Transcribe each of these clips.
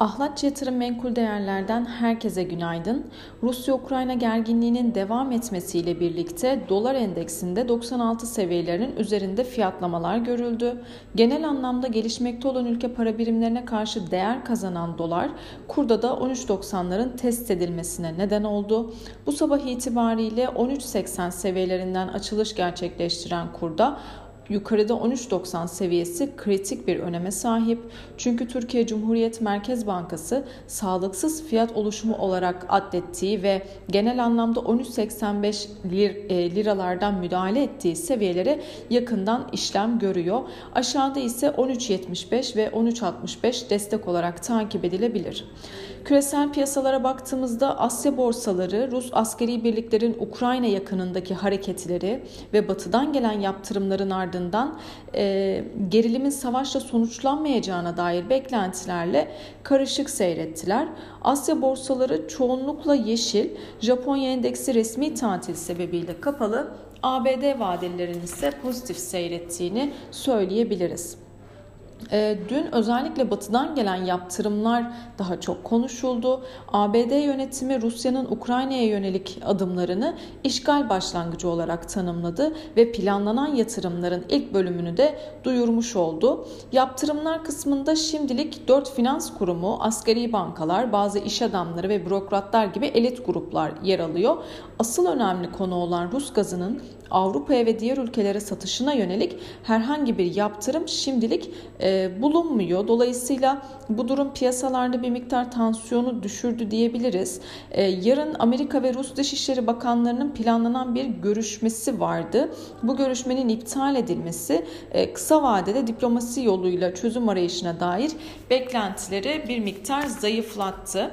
Ahlatçı Yatırım Menkul Değerler'den herkese günaydın. Rusya-Ukrayna gerginliğinin devam etmesiyle birlikte dolar endeksinde 96 seviyelerinin üzerinde fiyatlamalar görüldü. Genel anlamda gelişmekte olan ülke para birimlerine karşı değer kazanan dolar kurda da 13.90'ların test edilmesine neden oldu. Bu sabah itibariyle 13.80 seviyelerinden açılış gerçekleştiren kurda yukarıda 13.90 seviyesi kritik bir öneme sahip. Çünkü Türkiye Cumhuriyet Merkez Bankası sağlıksız fiyat oluşumu olarak adettiği ve genel anlamda 13.85 lir, e, liralardan müdahale ettiği seviyelere yakından işlem görüyor. Aşağıda ise 13.75 ve 13.65 destek olarak takip edilebilir. Küresel piyasalara baktığımızda Asya borsaları Rus askeri birliklerin Ukrayna yakınındaki hareketleri ve batıdan gelen yaptırımların ardından e, gerilimin savaşla sonuçlanmayacağına dair beklentilerle karışık seyrettiler. Asya borsaları çoğunlukla yeşil, Japonya endeksi resmi tatil sebebiyle kapalı, ABD vadelilerin ise pozitif seyrettiğini söyleyebiliriz. E, dün özellikle batıdan gelen yaptırımlar daha çok konuşuldu. ABD yönetimi Rusya'nın Ukrayna'ya yönelik adımlarını işgal başlangıcı olarak tanımladı ve planlanan yatırımların ilk bölümünü de duyurmuş oldu. Yaptırımlar kısmında şimdilik 4 finans kurumu, askeri bankalar, bazı iş adamları ve bürokratlar gibi elit gruplar yer alıyor. Asıl önemli konu olan Rus gazının Avrupa'ya ve diğer ülkelere satışına yönelik herhangi bir yaptırım şimdilik e, bulunmuyor. Dolayısıyla bu durum piyasalarda bir miktar tansiyonu düşürdü diyebiliriz. E, yarın Amerika ve Rus Dışişleri Bakanlarının planlanan bir görüşmesi vardı. Bu görüşmenin iptal edilmesi e, kısa vadede diplomasi yoluyla çözüm arayışına dair beklentileri bir miktar zayıflattı.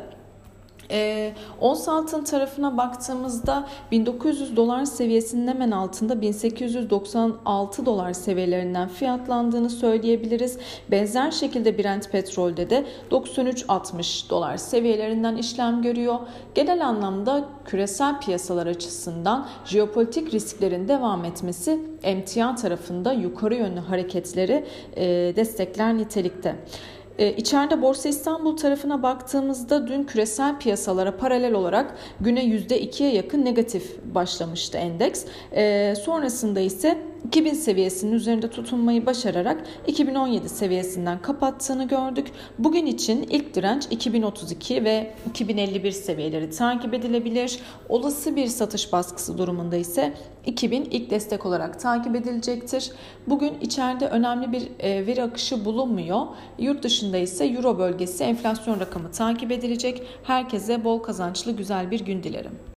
E, ons altın tarafına baktığımızda 1900 dolar seviyesinin hemen altında 1896 dolar seviyelerinden fiyatlandığını söyleyebiliriz. Benzer şekilde Brent petrolde de 93.60 dolar seviyelerinden işlem görüyor. Genel anlamda küresel piyasalar açısından jeopolitik risklerin devam etmesi emtia tarafında yukarı yönlü hareketleri e, destekler nitelikte. E, içeride Borsa İstanbul tarafına baktığımızda dün küresel piyasalara paralel olarak güne %2'ye yakın negatif başlamıştı endeks. E, sonrasında ise 2000 seviyesinin üzerinde tutunmayı başararak 2017 seviyesinden kapattığını gördük. Bugün için ilk direnç 2032 ve 2051 seviyeleri takip edilebilir. Olası bir satış baskısı durumunda ise 2000 ilk destek olarak takip edilecektir. Bugün içeride önemli bir e, veri akışı bulunmuyor. Yurt dışında ise Euro bölgesi enflasyon rakamı takip edilecek. Herkese bol kazançlı güzel bir gün dilerim.